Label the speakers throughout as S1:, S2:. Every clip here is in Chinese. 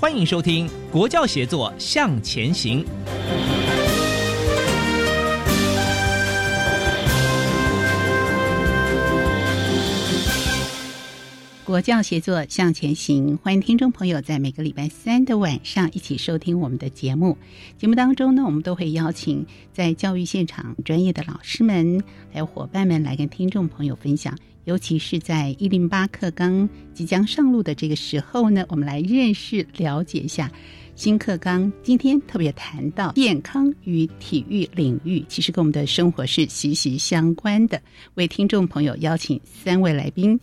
S1: 欢迎收听《国教协作向前行》。
S2: 国教协作向前行，欢迎听众朋友在每个礼拜三的晚上一起收听我们的节目。节目当中呢，我们都会邀请在教育现场专业的老师们还有伙伴们来跟听众朋友分享。尤其是在一零八课纲即将上路的这个时候呢，我们来认识了解一下新课纲。今天特别谈到健康与体育领域，其实跟我们的生活是息息相关的。为听众朋友邀请三位来宾。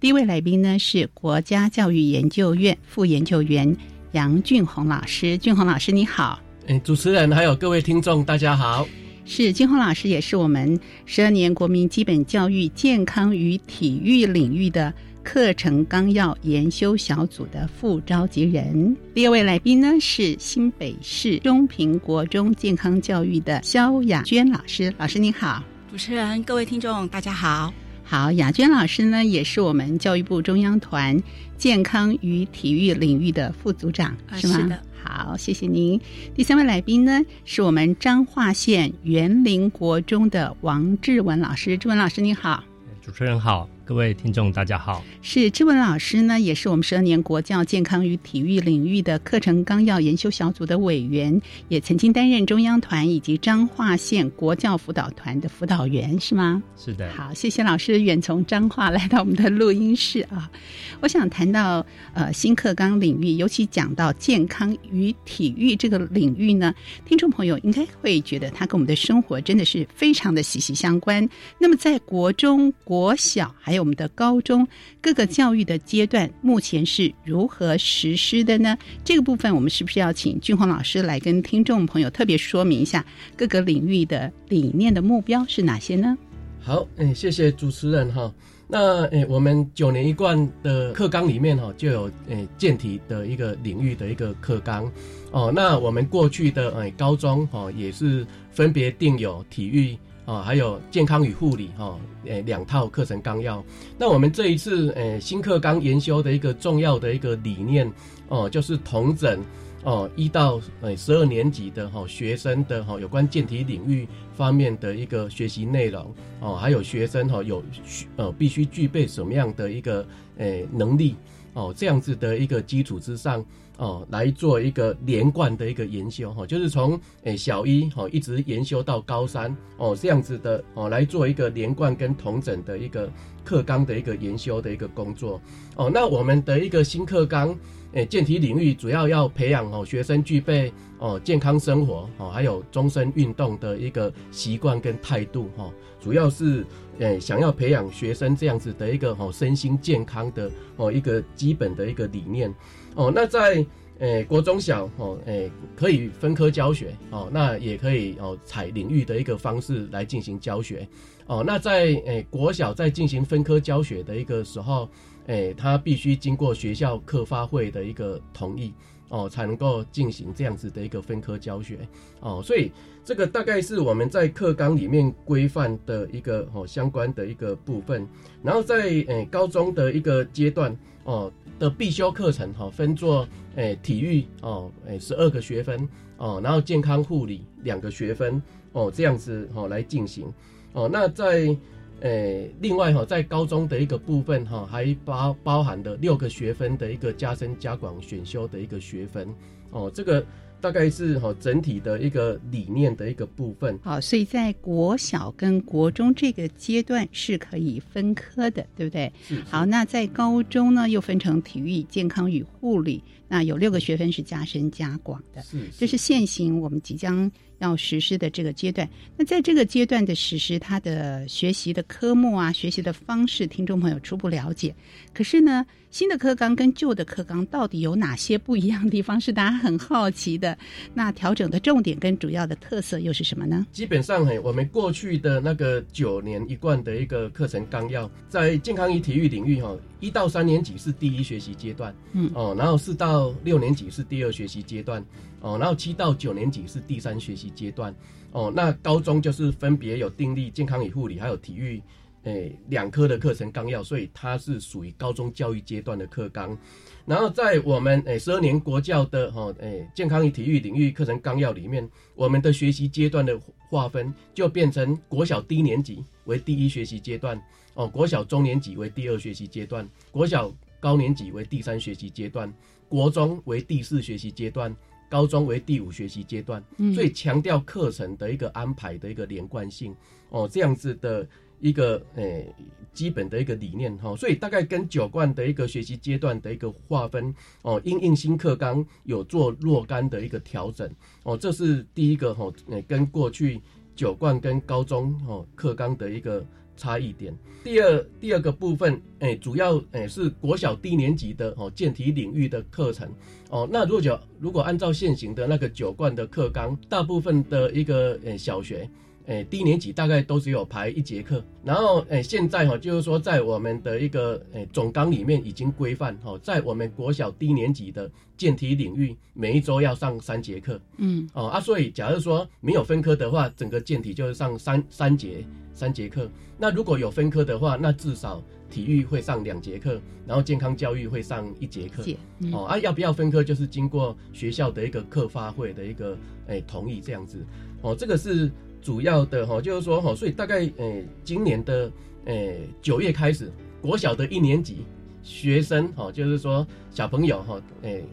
S2: 第一位来宾呢是国家教育研究院副研究员杨俊宏老师，俊宏老师你好。
S3: 哎，主持人还有各位听众，大家好。
S2: 是金红老师，也是我们十二年国民基本教育健康与体育领域的课程纲要研修小组的副召集人。第二位来宾呢是新北市中平国中健康教育的肖雅娟老师，老师您好。
S4: 主持人，各位听众，大家好。
S2: 好，雅娟老师呢，也是我们教育部中央团健康与体育领域的副组长，是吗？
S4: 是的。
S2: 好，谢谢您。第三位来宾呢，是我们彰化县园林国中的王志文老师，志文老师你好。
S5: 主持人好。各位听众，大家好。
S2: 是志文老师呢，也是我们十二年国教健康与体育领域的课程纲要研修小组的委员，也曾经担任中央团以及彰化县国教辅导团的辅导员，是吗？
S5: 是的。
S2: 好，谢谢老师远从彰化来到我们的录音室啊。我想谈到呃新课纲领域，尤其讲到健康与体育这个领域呢，听众朋友应该会觉得它跟我们的生活真的是非常的息息相关。那么在国中国小还有我们的高中各个教育的阶段，目前是如何实施的呢？这个部分，我们是不是要请俊宏老师来跟听众朋友特别说明一下各个领域的理念的目标是哪些呢？
S3: 好，嗯，谢谢主持人哈。那诶，我们九年一贯的课纲里面哈，就有诶健体的一个领域的一个课纲哦。那我们过去的诶高中哈，也是分别定有体育。啊，还有健康与护理哈，诶，两套课程纲要。那我们这一次诶新课纲研修的一个重要的一个理念哦，就是同整哦一到诶十二年级的哈学生的哈有关健体领域方面的一个学习内容哦，还有学生哈有呃必须具备什么样的一个诶能力哦，这样子的一个基础之上。哦，来做一个连贯的一个研修哈，就是从诶小一哈一直研修到高三哦，这样子的哦来做一个连贯跟同整的一个课纲的一个研修的一个工作哦。那我们的一个新课纲诶健体领域主要要培养哦学生具备哦健康生活哦还有终身运动的一个习惯跟态度哈，主要是诶想要培养学生这样子的一个哦身心健康的哦一个基本的一个理念。哦，那在诶国中小哦，诶可以分科教学哦，那也可以哦采领域的一个方式来进行教学哦。那在诶国小在进行分科教学的一个时候，诶他必须经过学校课发会的一个同意哦，才能够进行这样子的一个分科教学哦。所以这个大概是我们在课纲里面规范的一个哦相关的一个部分。然后在诶高中的一个阶段。哦的必修课程哈，分作诶体育哦诶十二个学分哦，然后健康护理两个学分哦，这样子哦来进行哦。那在诶另外哈，在高中的一个部分哈，还包包含的六个学分的一个加深加广选修的一个学分哦，这个。大概是哈整体的一个理念的一个部分。
S2: 好，所以在国小跟国中这个阶段是可以分科的，对不对？好，那在高中呢，又分成体育、健康与护理，那有六个学分是加深加广的。
S3: 是，
S2: 这是现行我们即将要实施的这个阶段。那在这个阶段的实施，它的学习的科目啊，学习的方式，听众朋友初步了解。可是呢？新的课纲跟旧的课纲到底有哪些不一样的地方？是大家很好奇的。那调整的重点跟主要的特色又是什么呢？
S3: 基本上，嘿，我们过去的那个九年一贯的一个课程纲要，在健康与体育领域，哈，一到三年级是第一学习阶段，嗯，哦，然后四到六年级是第二学习阶段，哦，然后七到九年级是第三学习阶段，哦，那高中就是分别有定力健康与护理，还有体育。诶，两科的课程纲要，所以它是属于高中教育阶段的课纲。然后在我们诶十二年国教的哈诶健康与体育领域课程纲要里面，我们的学习阶段的划分就变成国小低年级为第一学习阶段，哦，国小中年级为第二学习阶段，国小高年级为第三学习阶段，国中为第四学习阶段，高中为第五学习阶段。最强调课程的一个安排的一个连贯性，哦，这样子的。一个诶基本的一个理念哈，所以大概跟九冠的一个学习阶段的一个划分哦，因应新课纲有做若干的一个调整哦，这是第一个哈，诶跟过去九冠跟高中哦课纲的一个差异点。第二第二个部分诶，主要诶是国小低年级的哦健体领域的课程哦，那如果如果按照现行的那个九冠的课纲，大部分的一个诶小学。诶，低年级大概都只有排一节课，然后诶，现在哈就是说，在我们的一个诶总纲里面已经规范哈，在我们国小低年级的健体领域，每一周要上三节课，嗯，哦啊，所以假如说没有分科的话，整个健体就是上三三节三节课，那如果有分科的话，那至少体育会上两节课，然后健康教育会上一节课，哦啊，要不要分科就是经过学校的一个课发会的一个诶同意这样子，哦，这个是。主要的哈，就是说哈，所以大概诶，今年的诶九月开始，国小的一年级学生哈，就是说小朋友哈，诶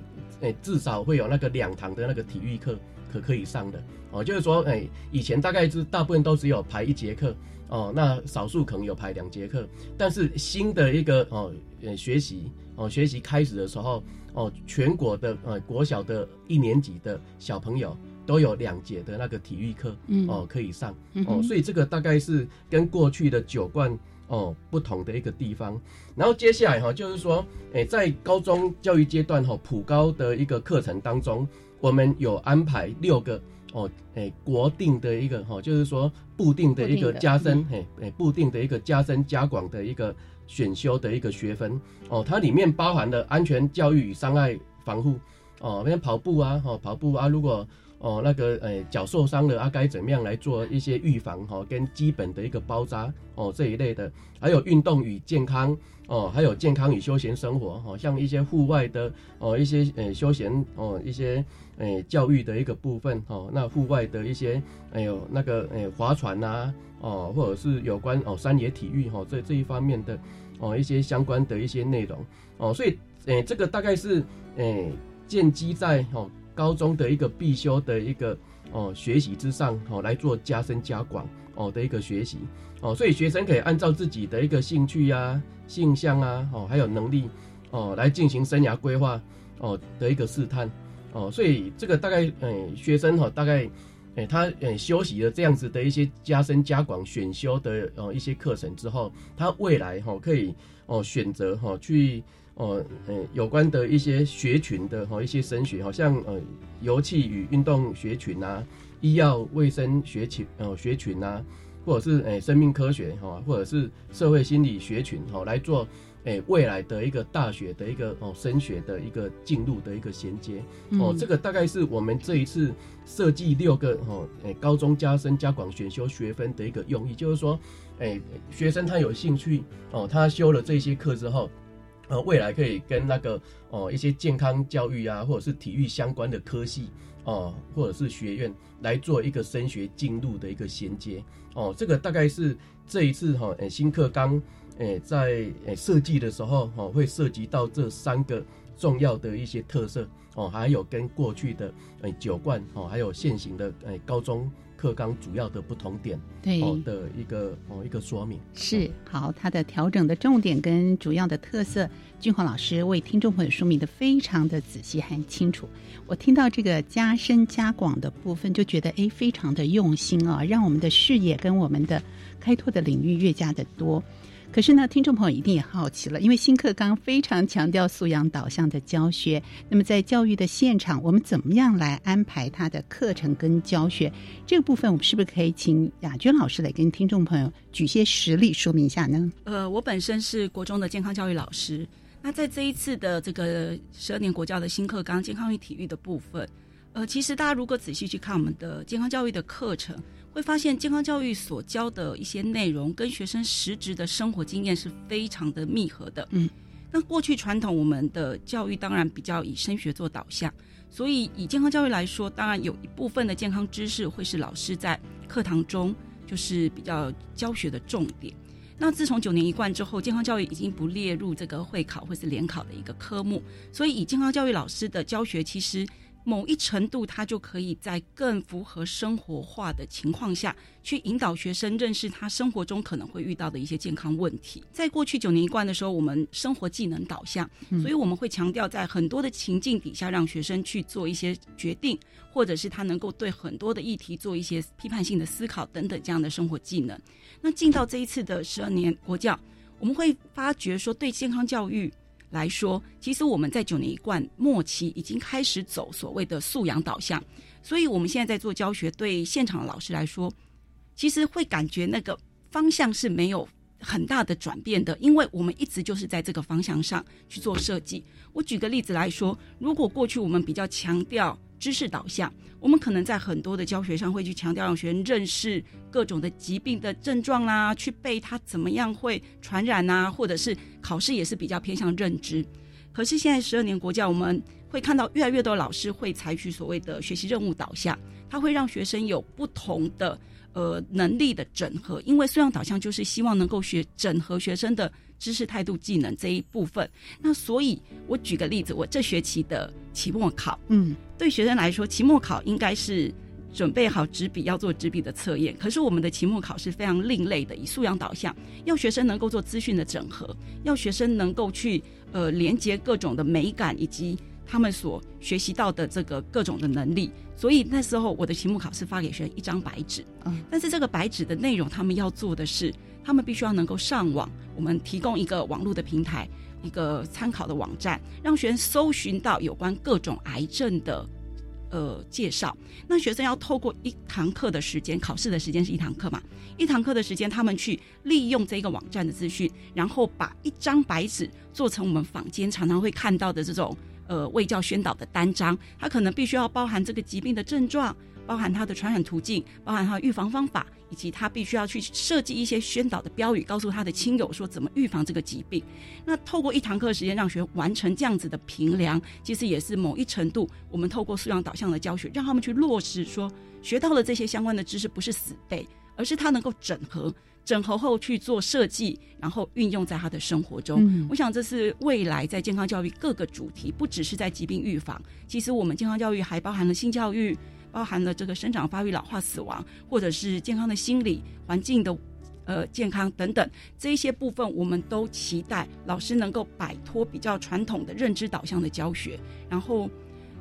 S3: 诶，至少会有那个两堂的那个体育课可可以上的哦，就是说诶，以前大概是大部分都只有排一节课哦，那少数可能有排两节课，但是新的一个哦，呃学习哦，学习开始的时候哦，全国的呃国小的一年级的小朋友。都有两节的那个体育课哦，可以上哦，所以这个大概是跟过去的九冠哦不同的一个地方。然后接下来哈，就是说，诶，在高中教育阶段哈，普高的一个课程当中，我们有安排六个哦，诶，国定的一个哈，就是说固定的一个加深，嘿，诶，固定的一个加深加广的一个选修的一个学分。哦，它里面包含了安全教育与伤害防护。哦，那跑步啊，哈，跑步啊，如果哦，那个诶，脚受伤了啊，该怎么样来做一些预防哈？跟基本的一个包扎哦这一类的，还有运动与健康哦，还有健康与休闲生活哈，像一些户外的哦，一些诶休闲哦，一些诶教育的一个部分哦，那户外的一些哎呦那个诶划船呐哦，或者是有关哦山野体育哈这这一方面的哦一些相关的一些内容哦，所以诶这个大概是诶建基在哦。高中的一个必修的一个哦学习之上哦来做加深加广哦的一个学习哦，所以学生可以按照自己的一个兴趣呀、性向啊哦还有能力哦来进行生涯规划哦的一个试探哦，所以这个大概诶学生哈大概诶他诶修习了这样子的一些加深加广选修的哦一些课程之后，他未来哈可以哦选择哈去。哦，呃，有关的一些学群的哈，一些升学，好像呃，油气与运动学群啊，医药卫生学群呃学群啊，或者是诶生命科学哈，或者是社会心理学群哈，来做诶未来的一个大学的一个哦升学的一个进入的一个衔接哦，这个大概是我们这一次设计六个哦诶高中加深加广选修学分的一个用意，就是说诶学生他有兴趣哦，他修了这些课之后。呃，未来可以跟那个哦一些健康教育啊，或者是体育相关的科系哦，或者是学院来做一个升学进入的一个衔接哦。这个大概是这一次哈，诶新课纲诶在诶设计的时候哈，会涉及到这三个重要的一些特色哦，还有跟过去的诶九冠哦，还有现行的诶高中。课纲主要的不同点，
S2: 对
S3: 的一个哦一个说明
S2: 是好，它的调整的重点跟主要的特色，俊华老师为听众朋友说明的非常的仔细和清楚。我听到这个加深加广的部分，就觉得哎，非常的用心啊，让我们的视野跟我们的开拓的领域越加的多。可是呢，听众朋友一定也好奇了，因为新课纲非常强调素养导向的教学。那么在教育的现场，我们怎么样来安排他的课程跟教学？这个部分，我们是不是可以请雅娟老师来跟听众朋友举些实例说明一下呢？
S4: 呃，我本身是国中的健康教育老师，那在这一次的这个十二年国教的新课纲健康与体育的部分，呃，其实大家如果仔细去看我们的健康教育的课程。会发现健康教育所教的一些内容跟学生实质的生活经验是非常的密合的。
S2: 嗯，
S4: 那过去传统我们的教育当然比较以升学做导向，所以以健康教育来说，当然有一部分的健康知识会是老师在课堂中就是比较教学的重点。那自从九年一贯之后，健康教育已经不列入这个会考或是联考的一个科目，所以以健康教育老师的教学其实。某一程度，他就可以在更符合生活化的情况下去引导学生认识他生活中可能会遇到的一些健康问题。在过去九年一贯的时候，我们生活技能导向，所以我们会强调在很多的情境底下，让学生去做一些决定，或者是他能够对很多的议题做一些批判性的思考等等这样的生活技能。那进到这一次的十二年国教，我们会发觉说，对健康教育。来说，其实我们在九年一贯末期已经开始走所谓的素养导向，所以我们现在在做教学，对现场的老师来说，其实会感觉那个方向是没有很大的转变的，因为我们一直就是在这个方向上去做设计。我举个例子来说，如果过去我们比较强调。知识导向，我们可能在很多的教学上会去强调让学生认识各种的疾病的症状啦，去背它怎么样会传染啊，或者是考试也是比较偏向认知。可是现在十二年国教，我们会看到越来越多老师会采取所谓的学习任务导向，它会让学生有不同的呃能力的整合，因为素养导向就是希望能够学整合学生的。知识、态度、技能这一部分，那所以，我举个例子，我这学期的期末考，
S2: 嗯，
S4: 对学生来说，期末考应该是准备好纸笔要做纸笔的测验。可是我们的期末考是非常另类的，以素养导向，要学生能够做资讯的整合，要学生能够去呃连接各种的美感以及他们所学习到的这个各种的能力。所以那时候我的期末考试发给学生一张白纸，
S2: 嗯，
S4: 但是这个白纸的内容，他们要做的是。他们必须要能够上网，我们提供一个网络的平台，一个参考的网站，让学生搜寻到有关各种癌症的呃介绍。那学生要透过一堂课的时间，考试的时间是一堂课嘛？一堂课的时间，他们去利用这个网站的资讯，然后把一张白纸做成我们坊间常常会看到的这种呃卫教宣导的单张，它可能必须要包含这个疾病的症状。包含它的传染途径，包含它的预防方法，以及他必须要去设计一些宣导的标语，告诉他的亲友说怎么预防这个疾病。那透过一堂课时间让学完成这样子的评量，其实也是某一程度，我们透过素养导向的教学，让他们去落实说学到了这些相关的知识不是死背，而是他能够整合，整合后去做设计，然后运用在他的生活中。我想这是未来在健康教育各个主题，不只是在疾病预防，其实我们健康教育还包含了性教育。包含了这个生长发育、老化、死亡，或者是健康的心理环境的，呃，健康等等这一些部分，我们都期待老师能够摆脱比较传统的认知导向的教学，然后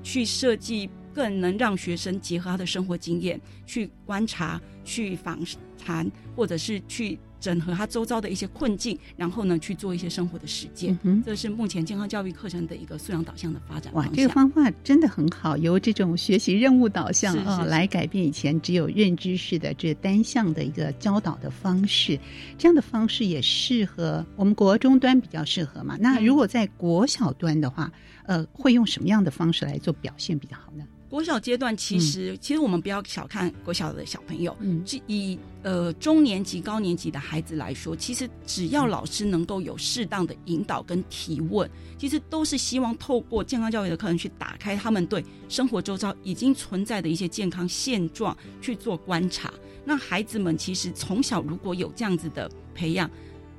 S4: 去设计更能让学生结合他的生活经验去观察、去访谈，或者是去。整合他周遭的一些困境，然后呢去做一些生活的实践，嗯这是目前健康教育课程的一个素养导向的发展。
S2: 哇，这个方法真的很好，由这种学习任务导向啊来改变以前只有认知式的这单向的一个教导的方式。这样的方式也适合我们国中端比较适合嘛？那如果在国小端的话，呃，会用什么样的方式来做表现比较好呢？
S4: 国小阶段其实，其实我们不要小看国小的小朋友，
S2: 嗯，
S4: 以呃中年级、高年级的孩子来说，其实只要老师能够有适当的引导跟提问，其实都是希望透过健康教育的课程去打开他们对生活周遭已经存在的一些健康现状去做观察。那孩子们其实从小如果有这样子的培养。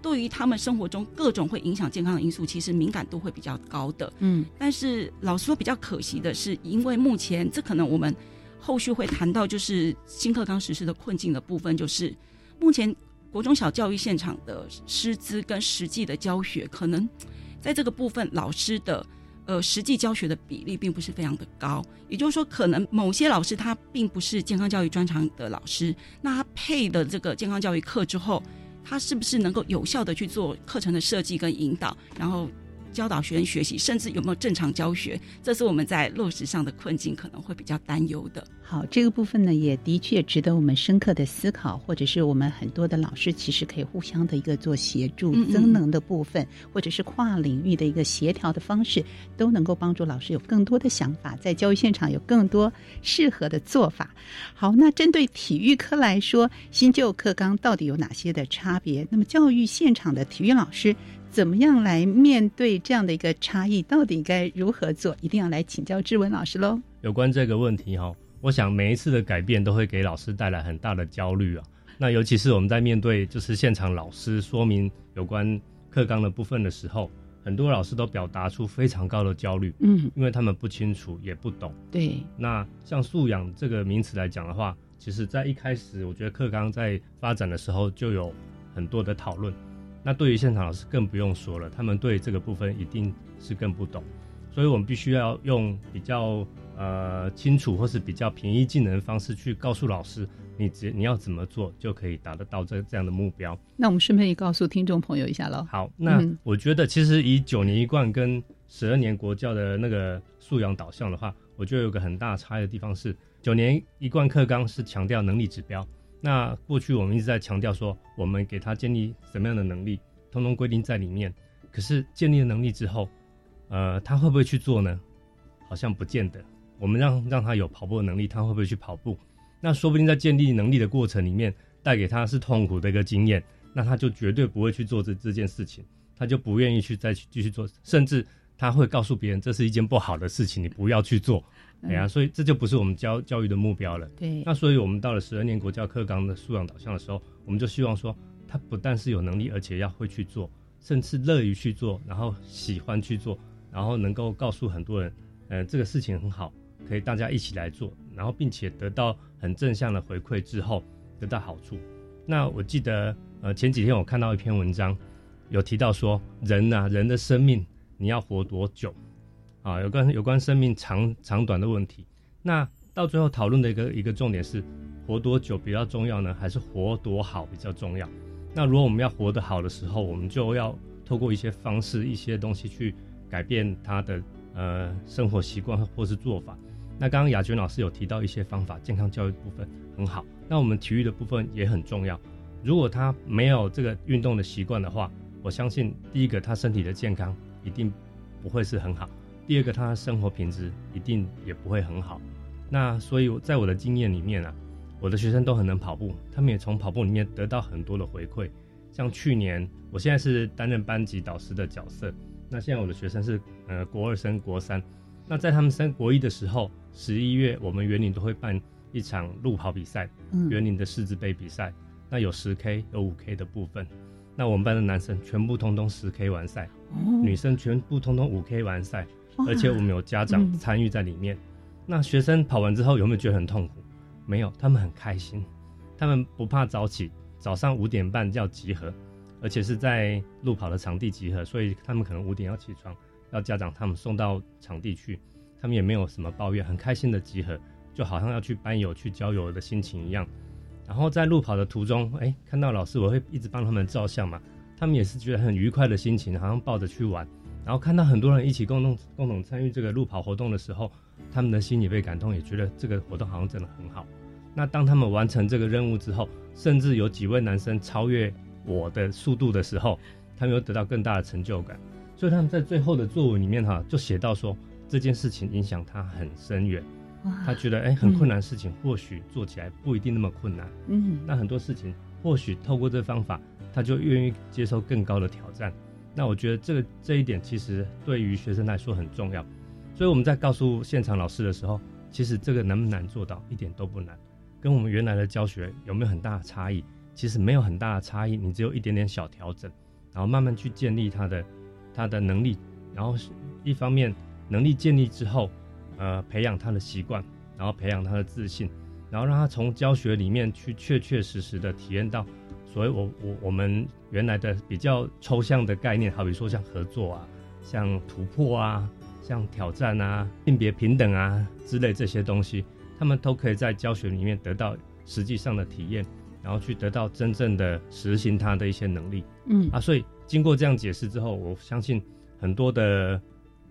S4: 对于他们生活中各种会影响健康的因素，其实敏感度会比较高的。
S2: 嗯，
S4: 但是老实说，比较可惜的是，因为目前这可能我们后续会谈到，就是新课纲实施的困境的部分，就是目前国中小教育现场的师资跟实际的教学，可能在这个部分老师的呃实际教学的比例并不是非常的高。也就是说，可能某些老师他并不是健康教育专长的老师，那他配的这个健康教育课之后。他是不是能够有效的去做课程的设计跟引导，然后？教导学生学习，甚至有没有正常教学，这是我们在落实上的困境，可能会比较担忧的。
S2: 好，这个部分呢，也的确值得我们深刻的思考，或者是我们很多的老师其实可以互相的一个做协助、增能的部分，或者是跨领域的一个协调的方式，都能够帮助老师有更多的想法，在教育现场有更多适合的做法。好，那针对体育科来说，新旧课纲到底有哪些的差别？那么教育现场的体育老师。怎么样来面对这样的一个差异？到底该如何做？一定要来请教志文老师喽。
S5: 有关这个问题哈，我想每一次的改变都会给老师带来很大的焦虑啊。那尤其是我们在面对就是现场老师说明有关课纲的部分的时候，很多老师都表达出非常高的焦虑。
S2: 嗯，
S5: 因为他们不清楚也不懂。
S2: 对。
S5: 那像素养这个名词来讲的话，其实在一开始我觉得课纲在发展的时候就有很多的讨论。那对于现场老师更不用说了，他们对这个部分一定是更不懂，所以我们必须要用比较呃清楚或是比较平易近人的方式去告诉老师，你只你要怎么做就可以达得到这这样的目标。
S2: 那我们顺便也告诉听众朋友一下喽。
S5: 好，那我觉得其实以九年一贯跟十二年国教的那个素养导向的话，我觉得有个很大差异的地方是，九年一贯课纲是强调能力指标。那过去我们一直在强调说，我们给他建立什么样的能力，通通规定在里面。可是建立了能力之后，呃，他会不会去做呢？好像不见得。我们让让他有跑步的能力，他会不会去跑步？那说不定在建立能力的过程里面，带给他是痛苦的一个经验，那他就绝对不会去做这这件事情，他就不愿意去再去继续做，甚至他会告诉别人这是一件不好的事情，你不要去做。哎呀，所以这就不是我们教教育的目标了。
S2: 对，
S5: 那所以我们到了十二年国教课纲的素养导向的时候，我们就希望说，他不但是有能力，而且要会去做，甚至乐于去做，然后喜欢去做，然后能够告诉很多人，呃，这个事情很好，可以大家一起来做，然后并且得到很正向的回馈之后得到好处。那我记得，呃，前几天我看到一篇文章，有提到说，人呐，人的生命你要活多久？啊，有关有关生命长长短的问题，那到最后讨论的一个一个重点是，活多久比较重要呢，还是活多好比较重要？那如果我们要活得好的时候，我们就要透过一些方式、一些东西去改变他的呃生活习惯或是做法。那刚刚雅娟老师有提到一些方法，健康教育部分很好。那我们体育的部分也很重要。如果他没有这个运动的习惯的话，我相信第一个他身体的健康一定不会是很好。第二个，他的生活品质一定也不会很好。那所以，在我的经验里面啊，我的学生都很能跑步，他们也从跑步里面得到很多的回馈。像去年，我现在是担任班级导师的角色。那现在我的学生是呃国二升国三。那在他们升国一的时候，十一月我们园林都会办一场路跑比赛，园林的狮子杯比赛。那有十 K 有五 K 的部分。那我们班的男生全部通通十 K 完赛，女生全部通通五 K 完赛。而且我们有家长参与在里面，那学生跑完之后有没有觉得很痛苦？没有，他们很开心，他们不怕早起，早上五点半要集合，而且是在路跑的场地集合，所以他们可能五点要起床，要家长他们送到场地去，他们也没有什么抱怨，很开心的集合，就好像要去班友去郊游的心情一样。然后在路跑的途中，哎，看到老师，我会一直帮他们照相嘛，他们也是觉得很愉快的心情，好像抱着去玩。然后看到很多人一起共同共同参与这个路跑活动的时候，他们的心也被感动，也觉得这个活动好像真的很好。那当他们完成这个任务之后，甚至有几位男生超越我的速度的时候，他们又得到更大的成就感。所以他们在最后的作文里面哈，就写到说这件事情影响他很深远。他觉得哎很困难的事情，或许做起来不一定那么困难。
S2: 嗯，
S5: 那很多事情或许透过这方法，他就愿意接受更高的挑战。那我觉得这个这一点其实对于学生来说很重要。所以我们在告诉现场老师的时候，其实这个能不难做到一点都不难，跟我们原来的教学有没有很大的差异？其实没有很大的差异，你只有一点点小调整，然后慢慢去建立他的他的能力，然后一方面能力建立之后，呃，培养他的习惯，然后培养他的自信，然后让他从教学里面去确确实实的体验到，所以我我我们原来的比较抽象的概念，好比说像合作啊，像突破啊，像挑战啊，性别平等啊之类这些东西，他们都可以在教学里面得到实际上的体验。然后去得到真正的实行他的一些能力，
S2: 嗯
S5: 啊，所以经过这样解释之后，我相信很多的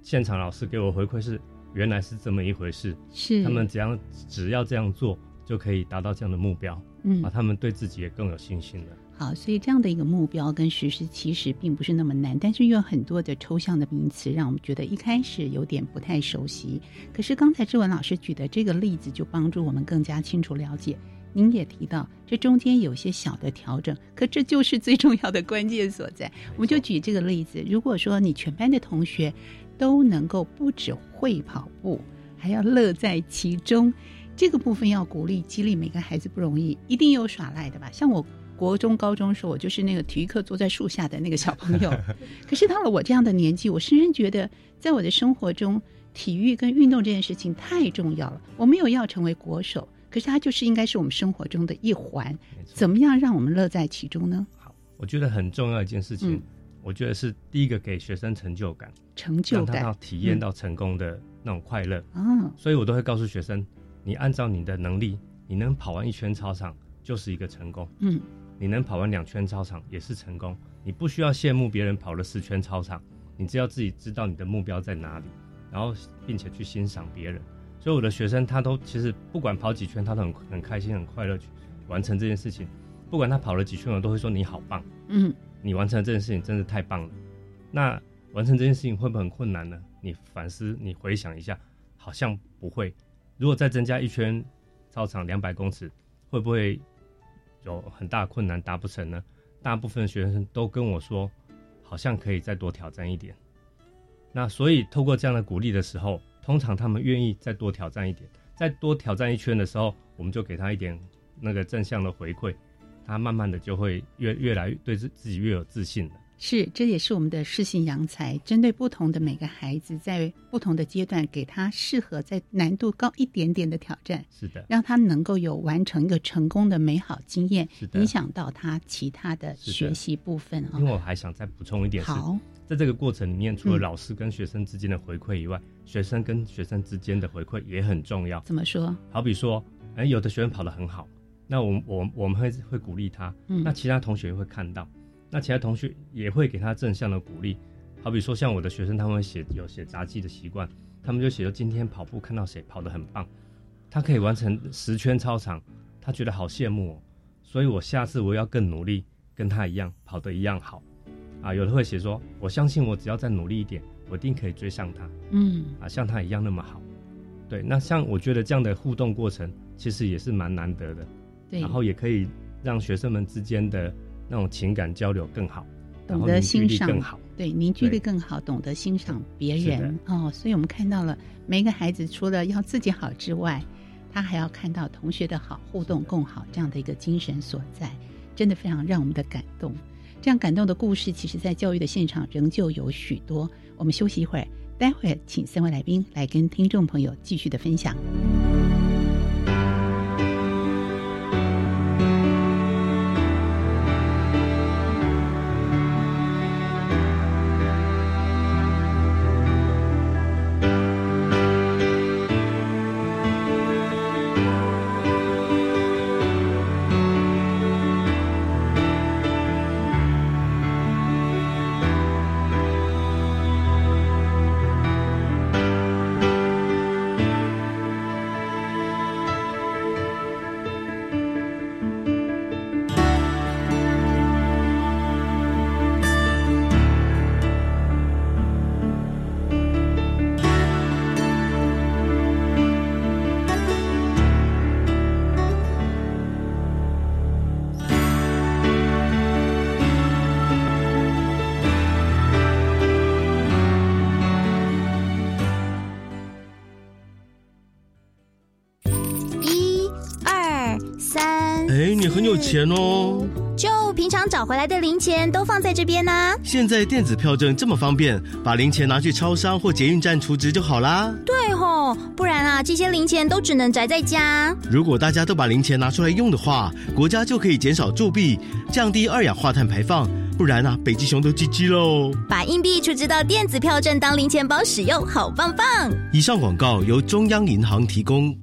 S5: 现场老师给我回馈是原来是这么一回事，
S2: 是
S5: 他们只要只要这样做就可以达到这样的目标，
S2: 嗯
S5: 啊，他们对自己也更有信心了。
S2: 好，所以这样的一个目标跟实施其实并不是那么难，但是又有很多的抽象的名词，让我们觉得一开始有点不太熟悉。可是刚才志文老师举的这个例子，就帮助我们更加清楚了解。您也提到，这中间有些小的调整，可这就是最重要的关键所在。我们就举这个例子：如果说你全班的同学都能够不只会跑步，还要乐在其中，这个部分要鼓励激励每个孩子不容易，一定有耍赖的吧？像我国中、高中时候，我就是那个体育课坐在树下的那个小朋友。可是到了我这样的年纪，我深深觉得，在我的生活中，体育跟运动这件事情太重要了。我没有要成为国手。可是它就是应该是我们生活中的一环，怎么样让我们乐在其中呢？
S5: 好，我觉得很重要一件事情，我觉得是第一个给学生成就感，
S2: 成就感，
S5: 让他体验到成功的那种快乐。
S2: 嗯，
S5: 所以我都会告诉学生，你按照你的能力，你能跑完一圈操场就是一个成功。
S2: 嗯，
S5: 你能跑完两圈操场也是成功。你不需要羡慕别人跑了四圈操场，你只要自己知道你的目标在哪里，然后并且去欣赏别人。所以我的学生他都其实不管跑几圈，他都很很开心、很快乐去完成这件事情。不管他跑了几圈，我都会说你好棒，
S2: 嗯，
S5: 你完成这件事情真的太棒了。那完成这件事情会不会很困难呢？你反思，你回想一下，好像不会。如果再增加一圈操场两百公尺，会不会有很大困难达不成呢？大部分学生都跟我说，好像可以再多挑战一点。那所以透过这样的鼓励的时候。通常他们愿意再多挑战一点，再多挑战一圈的时候，我们就给他一点那个正向的回馈，他慢慢的就会越越来越对自自己越有自信了。
S2: 是，这也是我们的适性扬才，针对不同的每个孩子，在不同的阶段，给他适合在难度高一点点的挑战。
S5: 是的，
S2: 让他能够有完成一个成功的美好经验，
S5: 是，
S2: 影响到他其他的学习部分啊。
S5: 因为我还想再补充一点，
S2: 好。
S5: 在这个过程里面，除了老师跟学生之间的回馈以外，学生跟学生之间的回馈也很重要。
S2: 怎么说？
S5: 好比说，哎，有的学生跑得很好，那我我我们会会鼓励他，
S2: 嗯，
S5: 那其他同学也会看到，那其他同学也会给他正向的鼓励。好比说，像我的学生，他们会写有写杂技的习惯，他们就写说今天跑步看到谁跑得很棒，他可以完成十圈操场，他觉得好羡慕哦，所以我下次我要更努力，跟他一样跑得一样好。啊，有的会写说，我相信我只要再努力一点，我一定可以追上他。
S2: 嗯，
S5: 啊，像他一样那么好。对，那像我觉得这样的互动过程，其实也是蛮难得的。
S2: 对，
S5: 然后也可以让学生们之间的那种情感交流更好，
S2: 懂得欣赏
S5: 更好。
S2: 对，凝聚力更好，懂得欣赏别人哦。所以我们看到了每一个孩子，除了要自己好之外，他还要看到同学的好，互动更好这样的一个精神所在，真的非常让我们的感动。这样感动的故事，其实，在教育的现场仍旧有许多。我们休息一会儿，待会儿请三位来宾来跟听众朋友继续的分享。
S6: 很有钱哦！
S7: 就平常找回来的零钱都放在这边呢。
S6: 现在电子票证这么方便，把零钱拿去超商或捷运站储值就好啦。
S7: 对吼，不然啊，这些零钱都只能宅在家。
S6: 如果大家都把零钱拿出来用的话，国家就可以减少铸币，降低二氧化碳排放。不然啊，北极熊都 GG 喽！
S7: 把硬币储值到电子票证当零钱包使用，好棒棒！
S6: 以上广告由中央银行提供。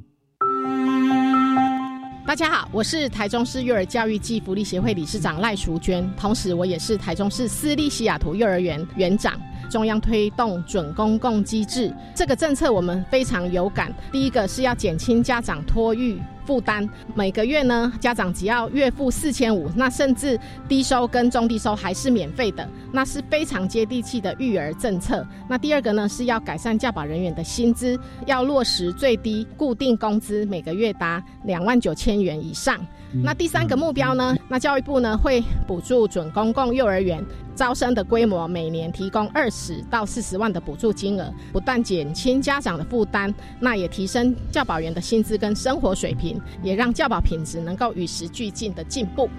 S8: 大家好，我是台中市幼儿教育暨福利协会理事长赖淑娟，同时我也是台中市私立西雅图幼儿园园长。中央推动准公共机制这个政策，我们非常有感。第一个是要减轻家长托育负担，每个月呢，家长只要月付四千五，那甚至低收跟中低收还是免费的，那是非常接地气的育儿政策。那第二个呢，是要改善教保人员的薪资，要落实最低固定工资，每个月达两万九千元以上。那第三个目标呢？那教育部呢会补助准公共幼儿园招生的规模，每年提供二十到四十万的补助金额，不但减轻家长的负担，那也提升教保员的薪资跟生活水平，也让教保品质能够与时俱进的进步。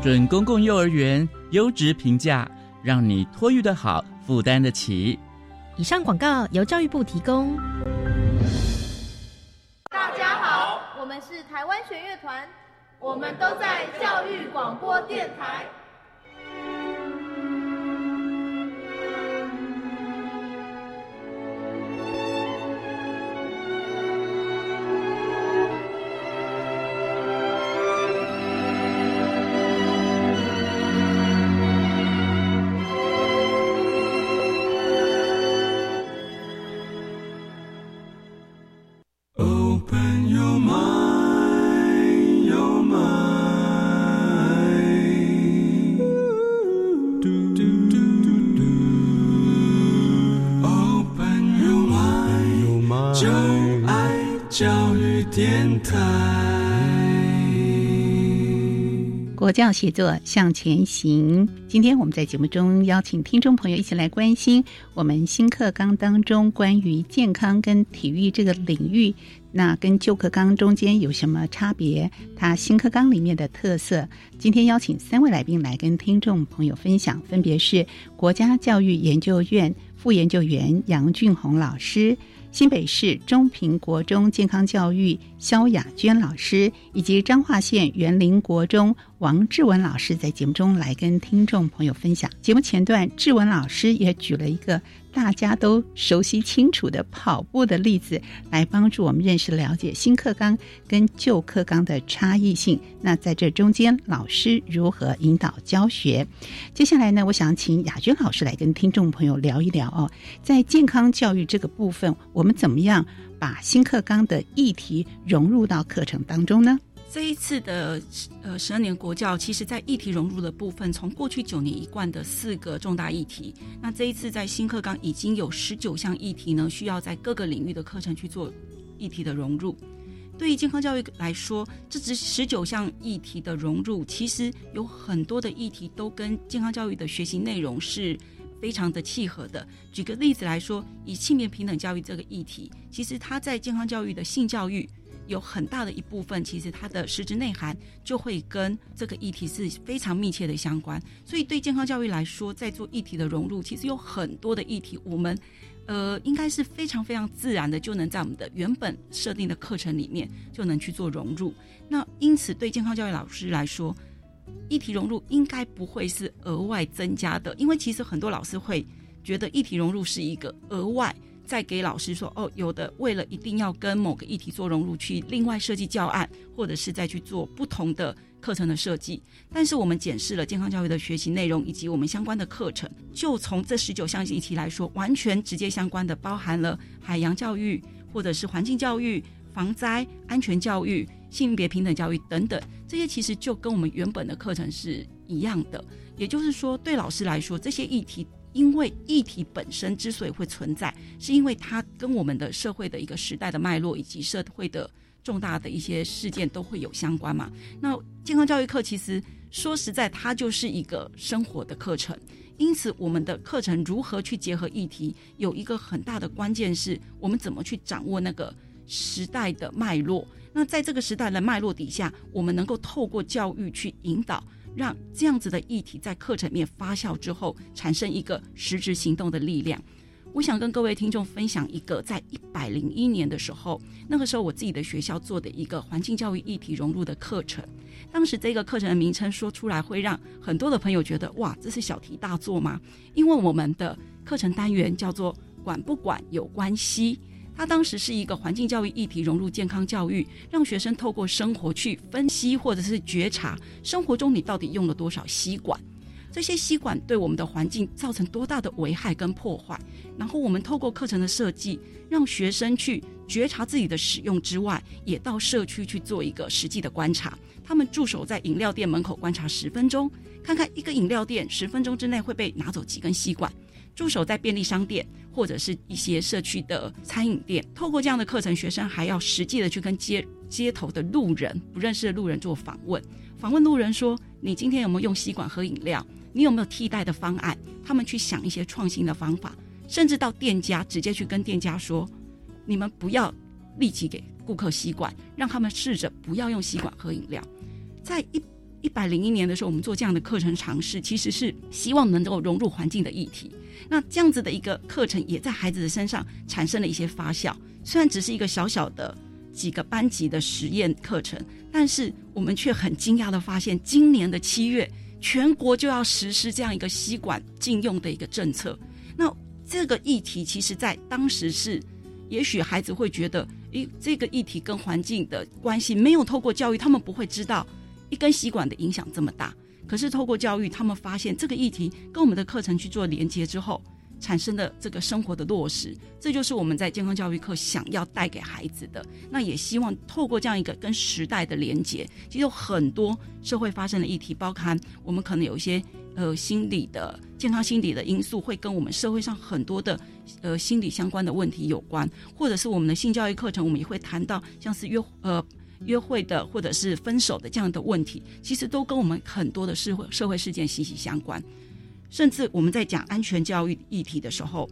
S9: 准公共幼儿园优质评价，让你托育的好，负担得起。
S10: 以上广告由教育部提供。
S11: 大家好，我们是台湾弦乐团，我们都在教育广播电台。
S2: 教协作向前行。今天我们在节目中邀请听众朋友一起来关心我们新课纲当中关于健康跟体育这个领域，那跟旧课纲中间有什么差别？它新课纲里面的特色。今天邀请三位来宾来跟听众朋友分享，分别是国家教育研究院副研究员杨俊宏老师。新北市中平国中健康教育肖雅娟老师，以及彰化县园林国中王志文老师，在节目中来跟听众朋友分享。节目前段，志文老师也举了一个。大家都熟悉清楚的跑步的例子，来帮助我们认识了解新课纲跟旧课纲的差异性。那在这中间，老师如何引导教学？接下来呢，我想请雅娟老师来跟听众朋友聊一聊哦，在健康教育这个部分，我们怎么样把新课纲的议题融入到课程当中呢？
S4: 这一次的呃十二年国教，其实在议题融入的部分，从过去九年一贯的四个重大议题，那这一次在新课纲已经有十九项议题呢，需要在各个领域的课程去做议题的融入。对于健康教育来说，这只十九项议题的融入，其实有很多的议题都跟健康教育的学习内容是非常的契合的。举个例子来说，以性别平等教育这个议题，其实它在健康教育的性教育。有很大的一部分，其实它的实质内涵就会跟这个议题是非常密切的相关。所以对健康教育来说，在做议题的融入，其实有很多的议题，我们呃应该是非常非常自然的就能在我们的原本设定的课程里面就能去做融入。那因此对健康教育老师来说，议题融入应该不会是额外增加的，因为其实很多老师会觉得议题融入是一个额外。再给老师说哦，有的为了一定要跟某个议题做融入，去另外设计教案，或者是再去做不同的课程的设计。但是我们检视了健康教育的学习内容以及我们相关的课程，就从这十九项议题来说，完全直接相关的包含了海洋教育，或者是环境教育、防灾安全教育、性别平等教育等等，这些其实就跟我们原本的课程是一样的。也就是说，对老师来说，这些议题。因为议题本身之所以会存在，是因为它跟我们的社会的一个时代的脉络以及社会的重大的一些事件都会有相关嘛。那健康教育课其实说实在，它就是一个生活的课程，因此我们的课程如何去结合议题，有一个很大的关键是我们怎么去掌握那个时代的脉络。那在这个时代的脉络底下，我们能够透过教育去引导，让这样子的议题在课程面发酵之后，产生一个实质行动的力量。我想跟各位听众分享一个，在一百零一年的时候，那个时候我自己的学校做的一个环境教育议题融入的课程。当时这个课程的名称说出来，会让很多的朋友觉得哇，这是小题大做吗？因为我们的课程单元叫做“管不管有关系”，它当时是一个环境教育议题融入健康教育，让学生透过生活去分析或者是觉察生活中你到底用了多少吸管。这些吸管对我们的环境造成多大的危害跟破坏？然后我们透过课程的设计，让学生去觉察自己的使用之外，也到社区去做一个实际的观察。他们驻守在饮料店门口观察十分钟，看看一个饮料店十分钟之内会被拿走几根吸管；驻守在便利商店或者是一些社区的餐饮店。透过这样的课程，学生还要实际的去跟街街头的路人、不认识的路人做访问。访问路人说：“你今天有没有用吸管喝饮料？”你有没有替代的方案？他们去想一些创新的方法，甚至到店家直接去跟店家说：“你们不要立即给顾客吸管，让他们试着不要用吸管喝饮料。”在一一百零一年的时候，我们做这样的课程尝试，其实是希望能够融入环境的议题。那这样子的一个课程，也在孩子的身上产生了一些发酵。虽然只是一个小小的几个班级的实验课程，但是我们却很惊讶的发现，今年的七月。全国就要实施这样一个吸管禁用的一个政策，那这个议题其实，在当时是，也许孩子会觉得，诶，这个议题跟环境的关系没有透过教育，他们不会知道一根吸管的影响这么大。可是透过教育，他们发现这个议题跟我们的课程去做连接之后。产生的这个生活的落实，这就是我们在健康教育课想要带给孩子的。那也希望透过这样一个跟时代的连接，其实有很多社会发生的议题，包含我们可能有一些呃心理的健康、心理的因素，会跟我们社会上很多的呃心理相关的问题有关，或者是我们的性教育课程，我们也会谈到像是约呃约会的或者是分手的这样的问题，其实都跟我们很多的社会社会事件息息相关。甚至我们在讲安全教育议题的时候，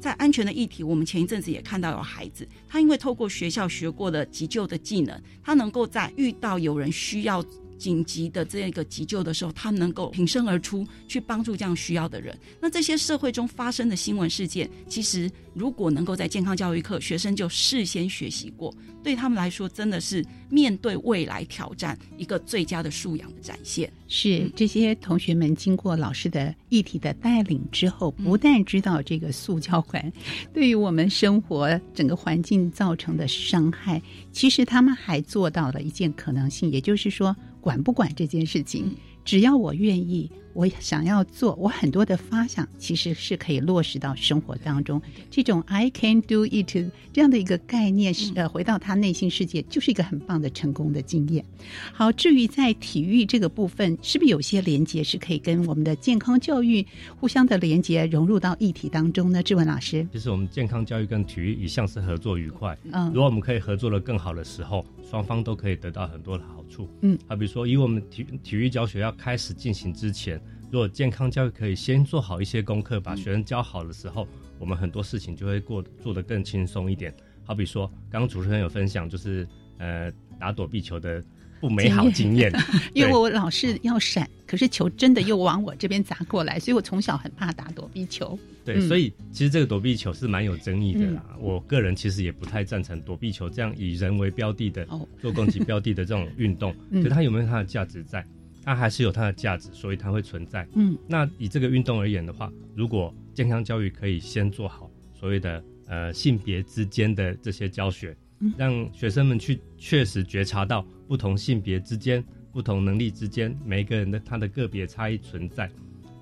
S4: 在安全的议题，我们前一阵子也看到有孩子，他因为透过学校学过的急救的技能，他能够在遇到有人需要。紧急的这个急救的时候，他能够挺身而出，去帮助这样需要的人。那这些社会中发生的新闻事件，其实如果能够在健康教育课，学生就事先学习过，对他们来说，真的是面对未来挑战一个最佳的素养的展现。
S2: 是这些同学们经过老师的议题的带领之后，不但知道这个塑胶管 对于我们生活整个环境造成的伤害，其实他们还做到了一件可能性，也就是说。管不管这件事情，只要我愿意。我想要做，我很多的发想其实是可以落实到生活当中。这种 I can do it 这样的一个概念，是呃，回到他内心世界，就是一个很棒的成功的经验。好，至于在体育这个部分，是不是有些连接是可以跟我们的健康教育互相的连接融入到议题当中呢？志文老师，
S5: 其实我们健康教育跟体育一向是合作愉快。嗯，如果我们可以合作的更好的时候，双方都可以得到很多的好处。嗯，好，比如说以我们体体育教学要开始进行之前。如果健康教育可以先做好一些功课，把学生教好的时候，我们很多事情就会过做得更轻松一点。好比说，刚刚主持人有分享，就是呃打躲避球的不美好经验，
S2: 因为我老是要闪，可是球真的又往我这边砸过来，所以我从小很怕打躲避球。
S5: 对，所以其实这个躲避球是蛮有争议的啦。我个人其实也不太赞成躲避球这样以人为标的的做攻击标的的这种运动，就它有没有它的价值在？它还是有它的价值，所以它会存在。嗯，那以这个运动而言的话，如果健康教育可以先做好所谓的呃性别之间的这些教学，让学生们去确实觉察到不同性别之间、不同能力之间每一个人的他的个别差异存在，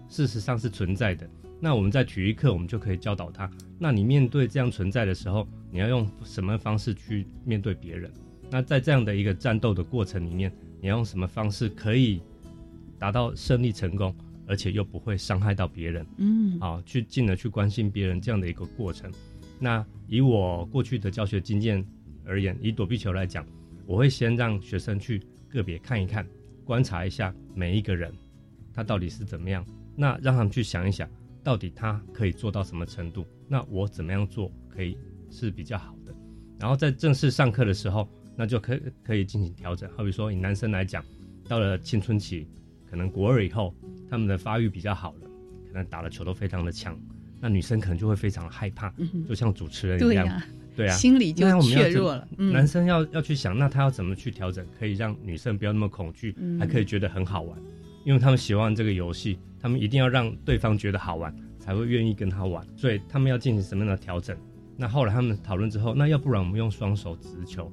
S5: 事实上是存在的。那我们在体育课，我们就可以教导他：那你面对这样存在的时候，你要用什么方式去面对别人？那在这样的一个战斗的过程里面，你要用什么方式可以？达到胜利成功，而且又不会伤害到别人，嗯，好，去进而去关心别人这样的一个过程。那以我过去的教学经验而言，以躲避球来讲，我会先让学生去个别看一看，观察一下每一个人，他到底是怎么样。那让他们去想一想，到底他可以做到什么程度？那我怎么样做可以是比较好的？然后在正式上课的时候，那就可可以进行调整。好比说以男生来讲，到了青春期，可能国二以后，他们的发育比较好了，可能打的球都非常的强，那女生可能就会非常害怕，就像主持人一样，对啊，
S2: 心理就怯弱了。
S5: 男生要要去想，那他要怎么去调整，可以让女生不要那么恐惧，还可以觉得很好玩，因为他们喜欢这个游戏，他们一定要让对方觉得好玩，才会愿意跟他玩。所以他们要进行什么样的调整？那后来他们讨论之后，那要不然我们用双手直球。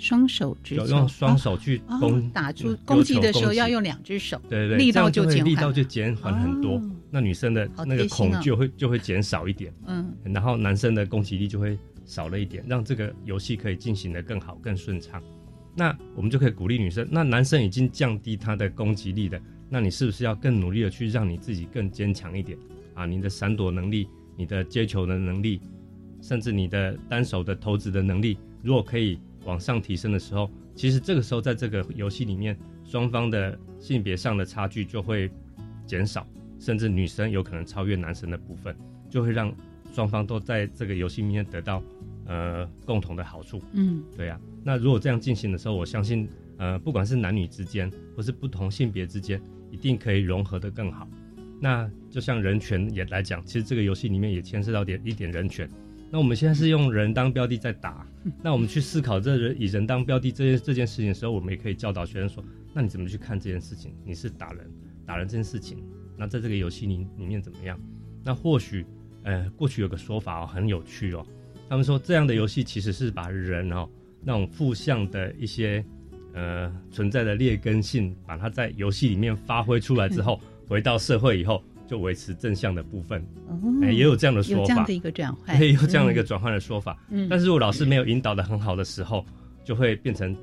S2: 双手直球，
S5: 用双手去攻
S2: 打出攻击的时候要用两只手，
S5: 对对，
S2: 力道就减
S5: 力道就减缓很多。那女生的那个恐惧会就会减少一点，嗯，然后男生的攻击力就会少了一点，让这个游戏可以进行的更好更顺畅。那我们就可以鼓励女生，那男生已经降低他的攻击力的，那你是不是要更努力的去让你自己更坚强一点啊？你的闪躲能力、你的接球的能力，甚至你的单手的投掷的能力，如果可以。往上提升的时候，其实这个时候在这个游戏里面，双方的性别上的差距就会减少，甚至女生有可能超越男生的部分，就会让双方都在这个游戏里面得到呃共同的好处。嗯，对呀。那如果这样进行的时候，我相信呃不管是男女之间，或是不同性别之间，一定可以融合的更好。那就像人权也来讲，其实这个游戏里面也牵涉到点一点人权。那我们现在是用人当标的在打，那我们去思考这人以人当标的这件这件事情的时候，我们也可以教导学生说：那你怎么去看这件事情？你是打人，打人这件事情，那在这个游戏里里面怎么样？那或许，呃，过去有个说法哦，很有趣哦，他们说这样的游戏其实是把人哦那种负向的一些呃存在的劣根性，把它在游戏里面发挥出来之后，回到社会以后。就维持正向的部分，哎，也有这样的说法，
S2: 有这样的一个转换，
S5: 也有这样的一个转换的说法。嗯，但是如果老师没有引导的很好的时候，就会变成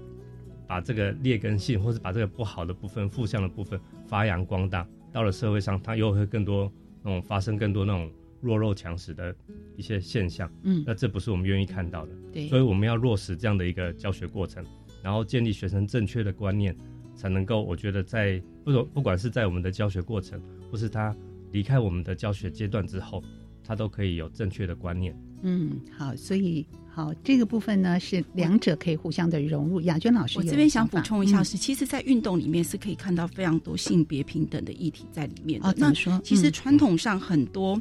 S5: 把这个劣根性，或是把这个不好的部分、负向的部分发扬光大。到了社会上，它又会更多那种发生更多那种弱肉强食的一些现象。嗯，那这不是我们愿意看到的。
S2: 对，
S5: 所以我们要落实这样的一个教学过程，然后建立学生正确的观念，才能够我觉得在不不管是在我们的教学过程，或是他。离开我们的教学阶段之后，他都可以有正确的观念。
S2: 嗯，好，所以好这个部分呢，是两者可以互相的融入。雅娟老师，
S4: 我这边想补充一下，是其实，在运动里面是可以看到非常多性别平等的议题在里面的。
S2: 哦，那说？
S4: 其实传统上很多，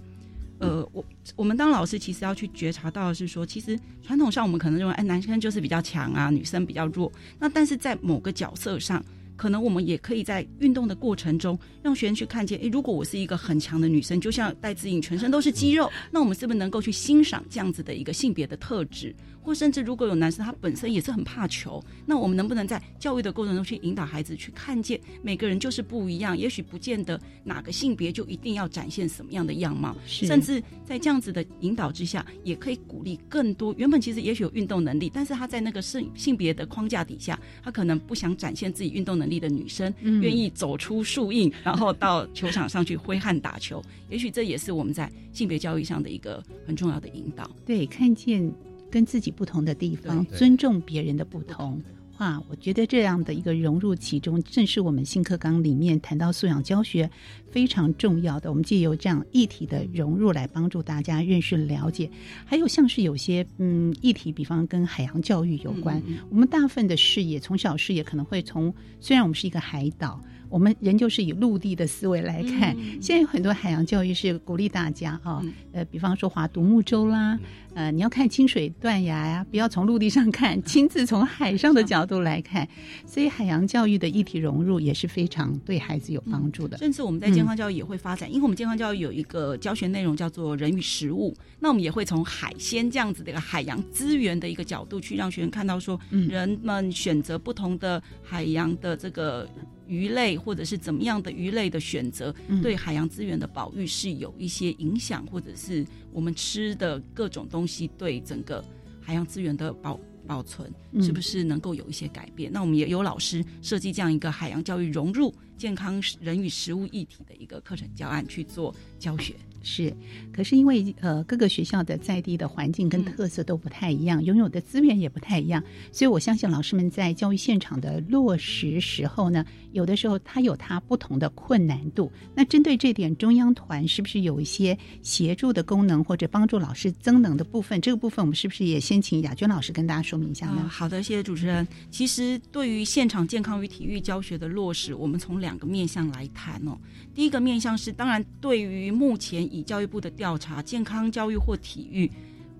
S4: 呃，我我们当老师其实要去觉察到的是说，其实传统上我们可能认为，哎，男生就是比较强啊，女生比较弱。那但是在某个角色上。可能我们也可以在运动的过程中，让学生去看见：诶，如果我是一个很强的女生，就像戴志颖，全身都是肌肉，那我们是不是能够去欣赏这样子的一个性别的特质？或甚至如果有男生他本身也是很怕球，那我们能不能在教育的过程中去引导孩子去看见每个人就是不一样？也许不见得哪个性别就一定要展现什么样的样貌，甚至在这样子的引导之下，也可以鼓励更多原本其实也许有运动能力，但是他在那个性性别的框架底下，他可能不想展现自己运动能力的女生，愿意走出树荫，然后到球场上去挥汗打球。也许这也是我们在性别教育上的一个很重要的引导。
S2: 对，看见。跟自己不同的地方，尊重别人的不同，哇！我觉得这样的一个融入其中，正是我们新课纲里面谈到素养教学非常重要的。我们借由这样议题的融入来帮助大家认识了解。还有像是有些嗯议题，比方跟海洋教育有关，我们大部分的视野从小视野可能会从，虽然我们是一个海岛。我们仍旧是以陆地的思维来看，现在有很多海洋教育是鼓励大家啊，呃，比方说划独木舟啦，呃，你要看清水断崖呀，不要从陆地上看，亲自从海上的角度来看，所以海洋教育的议题融入也是非常对孩子有帮助的。
S4: 甚至我们在健康教育也会发展，因为我们健康教育有一个教学内容叫做人与食物，那我们也会从海鲜这样子的一个海洋资源的一个角度去让学生看到说，人们选择不同的海洋的这个。鱼类或者是怎么样的鱼类的选择，对海洋资源的保育是有一些影响，或者是我们吃的各种东西对整个海洋资源的保保存，是不是能够有一些改变？那我们也有老师设计这样一个海洋教育融入健康人与食物一体的一个课程教案去做教学。
S2: 是，可是因为呃各个学校的在地的环境跟特色都不太一样，拥有的资源也不太一样，所以我相信老师们在教育现场的落实时候呢，有的时候它有它不同的困难度。那针对这点，中央团是不是有一些协助的功能或者帮助老师增能的部分？这个部分我们是不是也先请雅娟老师跟大家说明一下呢？
S4: 好的，谢谢主持人。其实对于现场健康与体育教学的落实，我们从两个面向来谈哦。第一个面向是，当然对于目前以教育部的调查，健康教育或体育，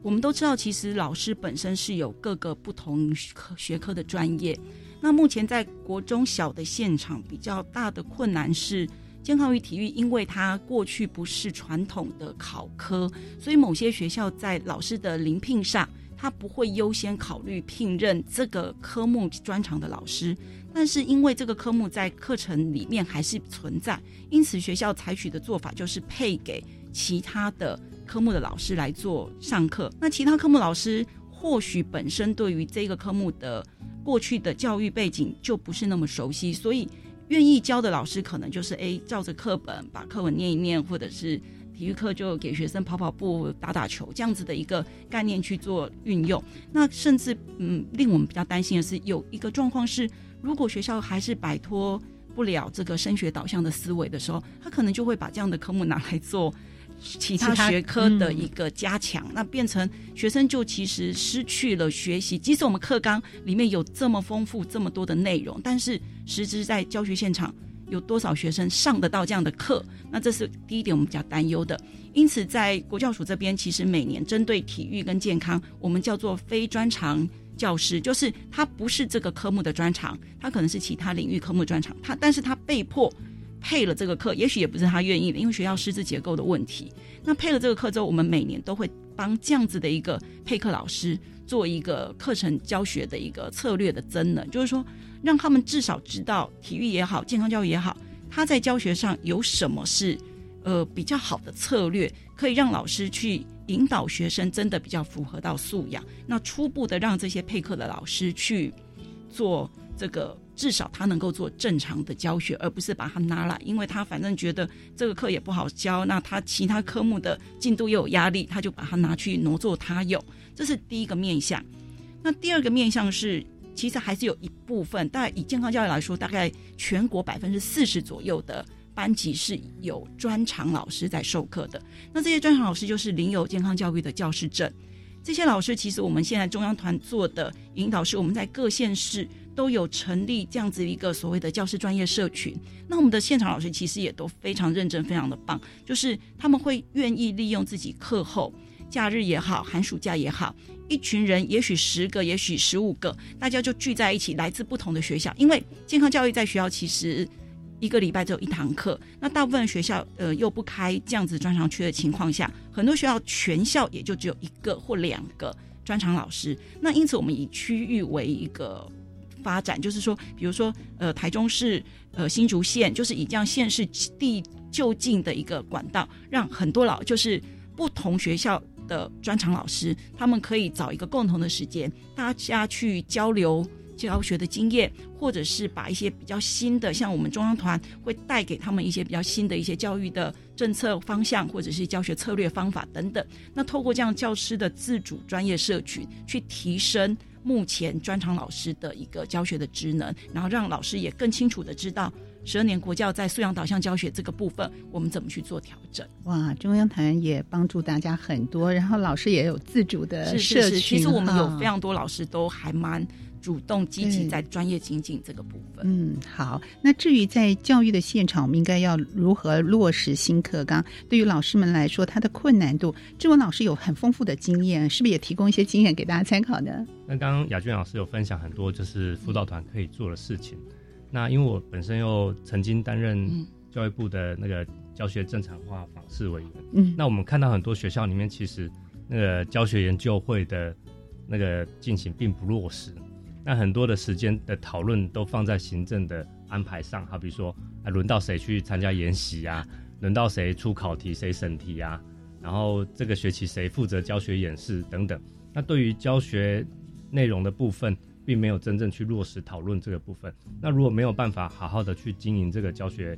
S4: 我们都知道，其实老师本身是有各个不同科学科的专业。那目前在国中小的现场比较大的困难是，健康与体育，因为它过去不是传统的考科，所以某些学校在老师的临聘上，他不会优先考虑聘任这个科目专长的老师。但是因为这个科目在课程里面还是存在，因此学校采取的做法就是配给其他的科目的老师来做上课。那其他科目老师或许本身对于这个科目的过去的教育背景就不是那么熟悉，所以愿意教的老师可能就是诶照着课本把课文念一念，或者是体育课就给学生跑跑步、打打球这样子的一个概念去做运用。那甚至嗯，令我们比较担心的是有一个状况是。如果学校还是摆脱不了这个升学导向的思维的时候，他可能就会把这样的科目拿来做其他学科的一个加强，那变成学生就其实失去了学习。即使我们课纲里面有这么丰富、这么多的内容，但是实质在教学现场有多少学生上得到这样的课？那这是第一点我们比较担忧的。因此，在国教署这边，其实每年针对体育跟健康，我们叫做非专长。教师就是他不是这个科目的专长，他可能是其他领域科目专长，他但是他被迫配了这个课，也许也不是他愿意的，因为学校师资结构的问题。那配了这个课之后，我们每年都会帮这样子的一个配课老师做一个课程教学的一个策略的增能，就是说让他们至少知道体育也好，健康教育也好，他在教学上有什么是呃比较好的策略，可以让老师去。引导学生真的比较符合到素养，那初步的让这些配课的老师去做这个，至少他能够做正常的教学，而不是把他拿来，因为他反正觉得这个课也不好教，那他其他科目的进度又有压力，他就把它拿去挪作他用，这是第一个面向。那第二个面向是，其实还是有一部分，大概以健康教育来说，大概全国百分之四十左右的。班级是有专长老师在授课的，那这些专长老师就是领有健康教育的教师证。这些老师其实我们现在中央团做的引导是，我们在各县市都有成立这样子一个所谓的教师专业社群。那我们的现场老师其实也都非常认真，非常的棒，就是他们会愿意利用自己课后、假日也好、寒暑假也好，一群人，也许十个，也许十五个，大家就聚在一起，来自不同的学校，因为健康教育在学校其实。一个礼拜只有一堂课，那大部分学校呃又不开这样子专长区的情况下，很多学校全校也就只有一个或两个专长老师。那因此我们以区域为一个发展，就是说，比如说呃台中市呃新竹县，就是以这样县市地就近的一个管道，让很多老就是不同学校的专长老师，他们可以找一个共同的时间，大家去交流。教学的经验，或者是把一些比较新的，像我们中央团会带给他们一些比较新的一些教育的政策方向，或者是教学策略方法等等。那透过这样教师的自主专业社群，去提升目前专长老师的一个教学的职能，然后让老师也更清楚的知道十二年国教在素养导向教学这个部分，我们怎么去做调整。
S2: 哇，中央台也帮助大家很多，然后老师也有自主的社群。
S4: 其实我们有非常多老师都还蛮。主动积极在专业精进这个部分。
S2: 嗯，好。那至于在教育的现场，我们应该要如何落实新课纲？对于老师们来说，它的困难度，志文老师有很丰富的经验，是不是也提供一些经验给大家参考呢？
S5: 那刚刚雅娟老师有分享很多，就是辅导团可以做的事情。那因为我本身又曾经担任教育部的那个教学正常化访视委员，嗯，那我们看到很多学校里面，其实那个教学研究会的那个进行并不落实。那很多的时间的讨论都放在行政的安排上，好比说，啊，轮到谁去参加研习啊，轮到谁出考题，谁审题啊，然后这个学期谁负责教学演示等等。那对于教学内容的部分，并没有真正去落实讨论这个部分。那如果没有办法好好的去经营这个教学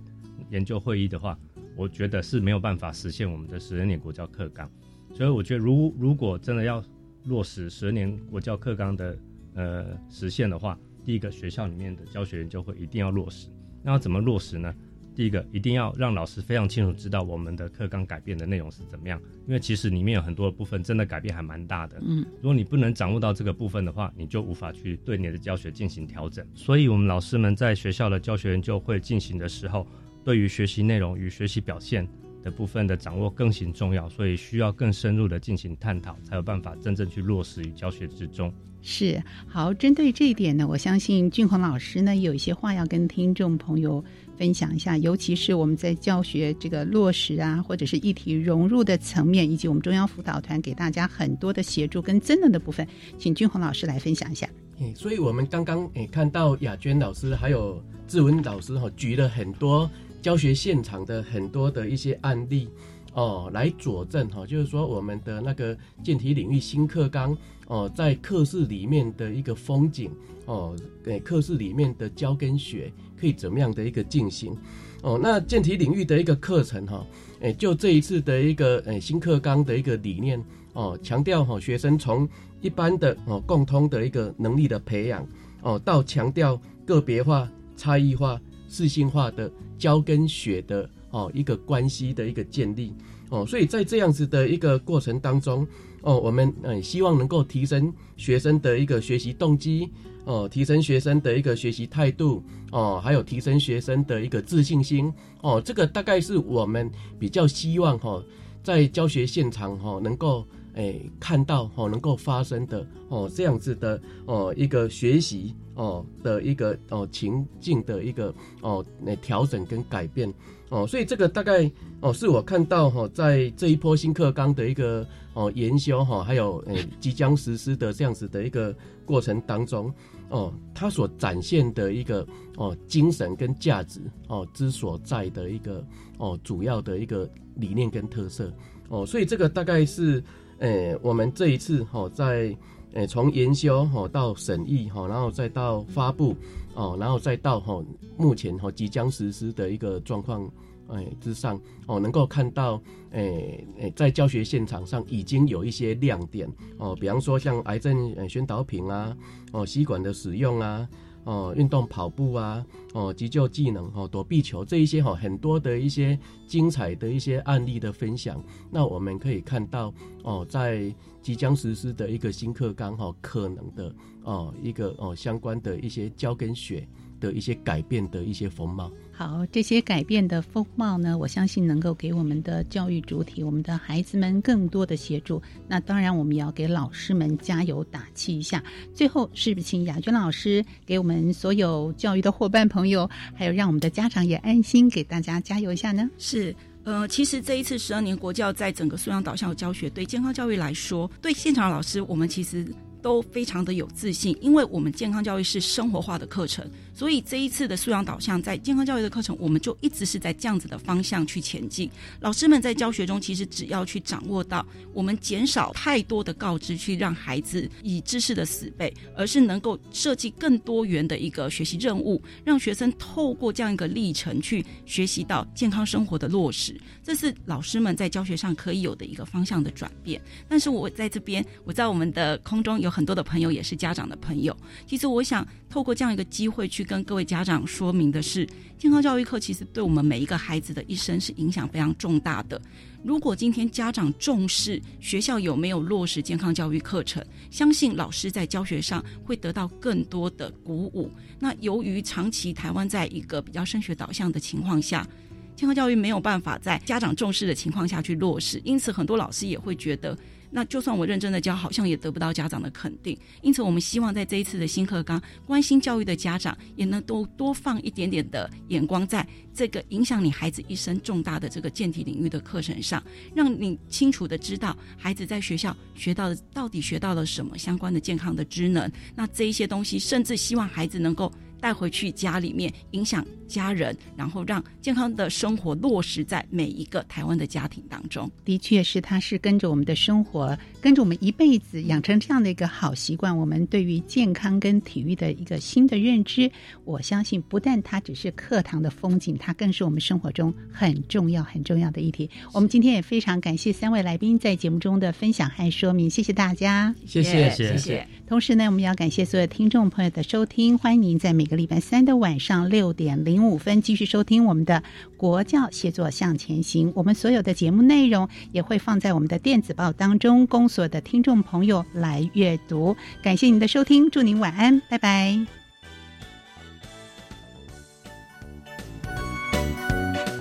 S5: 研究会议的话，我觉得是没有办法实现我们的十二年国教课纲。所以我觉得，如如果真的要落实十二年国教课纲的呃实现的话，第一个学校里面的教学研究会一定要落实。那要怎么落实呢？第一个一定要让老师非常清楚知道我们的课纲改变的内容是怎么样，因为其实里面有很多的部分真的改变还蛮大的。
S2: 嗯，
S5: 如果你不能掌握到这个部分的话，你就无法去对你的教学进行调整。所以，我们老师们在学校的教学研究会进行的时候，对于学习内容与学习表现的部分的掌握更形重要，所以需要更深入的进行探讨，才有办法真正去落实于教学之中。
S2: 是好，针对这一点呢，我相信俊宏老师呢有一些话要跟听众朋友分享一下，尤其是我们在教学这个落实啊，或者是议题融入的层面，以及我们中央辅导团给大家很多的协助跟增能的部分，请俊宏老师来分享一下。
S3: 诶，所以我们刚刚诶看到雅娟老师还有志文老师哈，举了很多教学现场的很多的一些案例哦，来佐证哈，就是说我们的那个健体领域新课纲。哦，在课室里面的一个风景哦，给课室里面的教跟学可以怎么样的一个进行哦？那健体领域的一个课程哈，哎，就这一次的一个哎新课纲的一个理念哦，强调哈学生从一般的哦共通的一个能力的培养哦，到强调个别化、差异化、适性化的教跟学的哦一个关系的一个建立哦，所以在这样子的一个过程当中。哦，我们嗯希望能够提升学生的一个学习动机，哦，提升学生的一个学习态度，哦，还有提升学生的一个自信心，哦，这个大概是我们比较希望哈，在教学现场哈能够诶看到哈能够发生的哦这样子的哦一个学习哦的一个哦情境的一个哦那调整跟改变。哦，所以这个大概哦，是我看到哈，在这一波新课纲的一个哦研修哈，还有诶即将实施的这样子的一个过程当中，哦，它所展现的一个哦精神跟价值哦之所在的一个哦主要的一个理念跟特色哦，所以这个大概是诶我们这一次哈在诶从研修哈到审议哈，然后再到发布。哦，然后再到哈目前哈即将实施的一个状况哎之上哦，能够看到诶诶在教学现场上已经有一些亮点哦，比方说像癌症宣导品啊，哦吸管的使用啊，哦运动跑步啊，哦急救技能哦躲避球这一些哈很多的一些精彩的一些案例的分享，那我们可以看到哦在即将实施的一个新课纲哈可能的。哦，一个哦，相关的一些教跟学的一些改变的一些风貌。
S2: 好，这些改变的风貌呢，我相信能够给我们的教育主体、我们的孩子们更多的协助。那当然，我们也要给老师们加油打气一下。最后，是不是请雅娟老师给我们所有教育的伙伴朋友，还有让我们的家长也安心，给大家加油一下呢？
S4: 是，呃，其实这一次十二年国教在整个素养导向的教学，对健康教育来说，对现场老师，我们其实。都非常的有自信，因为我们健康教育是生活化的课程，所以这一次的素养导向在健康教育的课程，我们就一直是在这样子的方向去前进。老师们在教学中，其实只要去掌握到，我们减少太多的告知，去让孩子以知识的死背，而是能够设计更多元的一个学习任务，让学生透过这样一个历程去学习到健康生活的落实。这是老师们在教学上可以有的一个方向的转变。但是我在这边，我在我们的空中有。很多的朋友也是家长的朋友。其实我想透过这样一个机会去跟各位家长说明的是，健康教育课其实对我们每一个孩子的一生是影响非常重大的。如果今天家长重视学校有没有落实健康教育课程，相信老师在教学上会得到更多的鼓舞。那由于长期台湾在一个比较升学导向的情况下，健康教育没有办法在家长重视的情况下去落实，因此很多老师也会觉得。那就算我认真的教，好像也得不到家长的肯定。因此，我们希望在这一次的新课纲，关心教育的家长也能多多放一点点的眼光在这个影响你孩子一生重大的这个健体领域的课程上，让你清楚的知道孩子在学校学到的到底学到了什么相关的健康的知能。那这一些东西，甚至希望孩子能够。带回去家里面，影响家人，然后让健康的生活落实在每一个台湾的家庭当中。
S2: 的确是，它是跟着我们的生活，跟着我们一辈子养成这样的一个好习惯。我们对于健康跟体育的一个新的认知，我相信不但它只是课堂的风景，它更是我们生活中很重要、很重要的一题。我们今天也非常感谢三位来宾在节目中的分享和说明，谢谢大家，
S3: 谢谢
S4: 谢谢。
S2: 同时呢，我们要感谢所有听众朋友的收听，欢迎您在每个礼拜三的晚上六点零五分继续收听我们的国教协作向前行。我们所有的节目内容也会放在我们的电子报当中，供所有的听众朋友来阅读。感谢您的收听，祝您晚安，拜拜。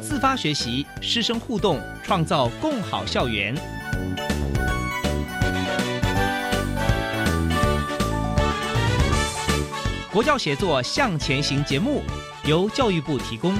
S1: 自发学习，师生互动，创造共好校园。国教协作向前行节目由教育部提供。